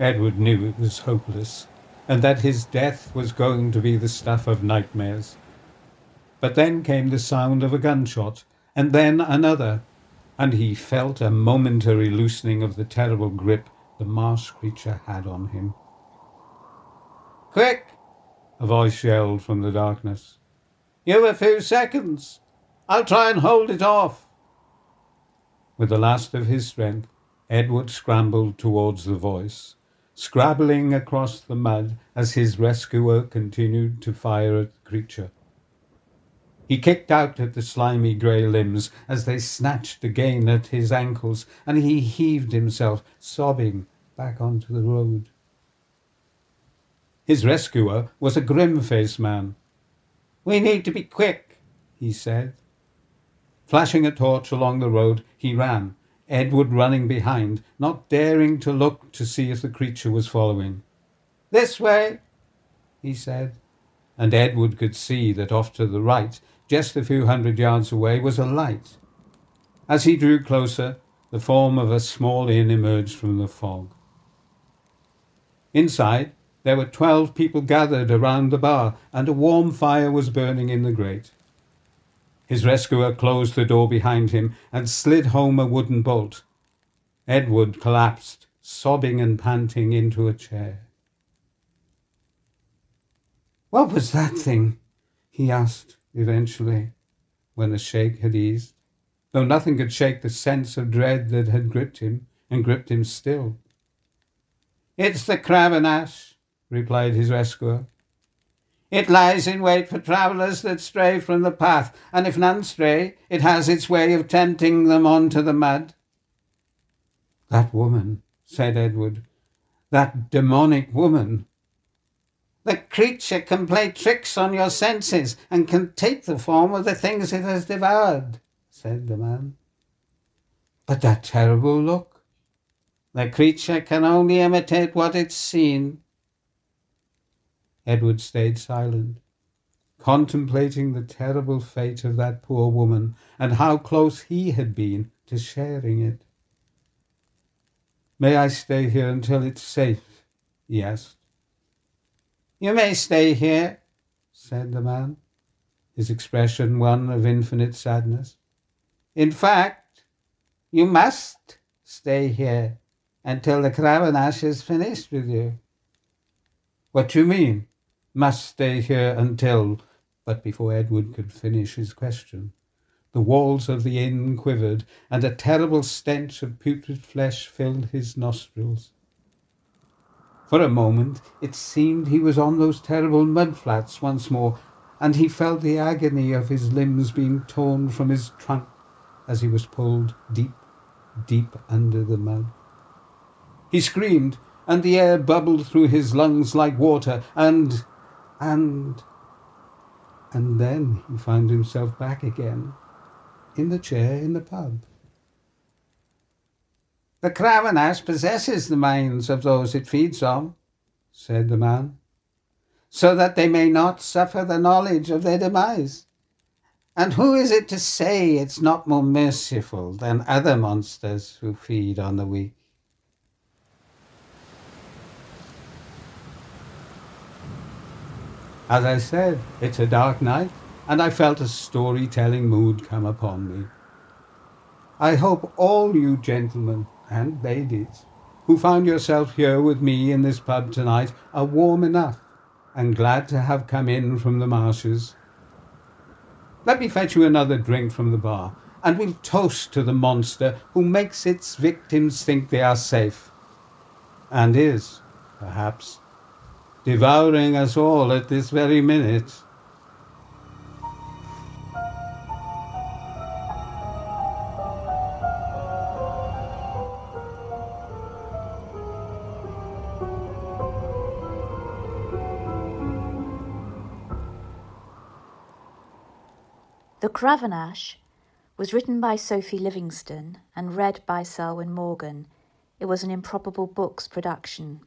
Edward knew it was hopeless, and that his death was going to be the stuff of nightmares. But then came the sound of a gunshot, and then another, and he felt a momentary loosening of the terrible grip the marsh creature had on him. Quick! a voice yelled from the darkness. You've a few seconds. I'll try and hold it off. With the last of his strength, Edward scrambled towards the voice, scrabbling across the mud as his rescuer continued to fire at the creature. He kicked out at the slimy grey limbs as they snatched again at his ankles, and he heaved himself, sobbing, back onto the road. His rescuer was a grim-faced man. We need to be quick, he said. Flashing a torch along the road, he ran, Edward running behind, not daring to look to see if the creature was following. This way, he said, and Edward could see that off to the right just a few hundred yards away was a light. As he drew closer, the form of a small inn emerged from the fog. Inside, there were twelve people gathered around the bar, and a warm fire was burning in the grate. His rescuer closed the door behind him and slid home a wooden bolt. Edward collapsed, sobbing and panting, into a chair. What was that thing? he asked eventually, when the shake had eased, though nothing could shake the sense of dread that had gripped him and gripped him still. It's the Cravanach, replied his rescuer. It lies in wait for travellers that stray from the path, and if none stray, it has its way of tempting them on to the mud. That woman, said Edward, that demonic woman, the creature can play tricks on your senses and can take the form of the things it has devoured, said the man. But that terrible look. The creature can only imitate what it's seen. Edward stayed silent, contemplating the terrible fate of that poor woman and how close he had been to sharing it. May I stay here until it's safe? he asked. You may stay here, said the man, his expression one of infinite sadness. In fact, you must stay here until the Cravanach is finished with you. What do you mean? Must stay here until. But before Edward could finish his question, the walls of the inn quivered, and a terrible stench of putrid flesh filled his nostrils. For a moment it seemed he was on those terrible mud flats once more, and he felt the agony of his limbs being torn from his trunk as he was pulled deep, deep under the mud. He screamed, and the air bubbled through his lungs like water, and, and, and then he found himself back again in the chair in the pub. The Cravanach possesses the minds of those it feeds on, said the man, so that they may not suffer the knowledge of their demise. And who is it to say it's not more merciful than other monsters who feed on the weak? As I said, it's a dark night, and I felt a storytelling mood come upon me. I hope all you gentlemen and ladies who found yourself here with me in this pub tonight are warm enough and glad to have come in from the marshes. Let me fetch you another drink from the bar, and we'll toast to the monster who makes its victims think they are safe, and is, perhaps, devouring us all at this very minute. The Cravanach was written by Sophie Livingston and read by Selwyn Morgan. It was an Improbable Books production.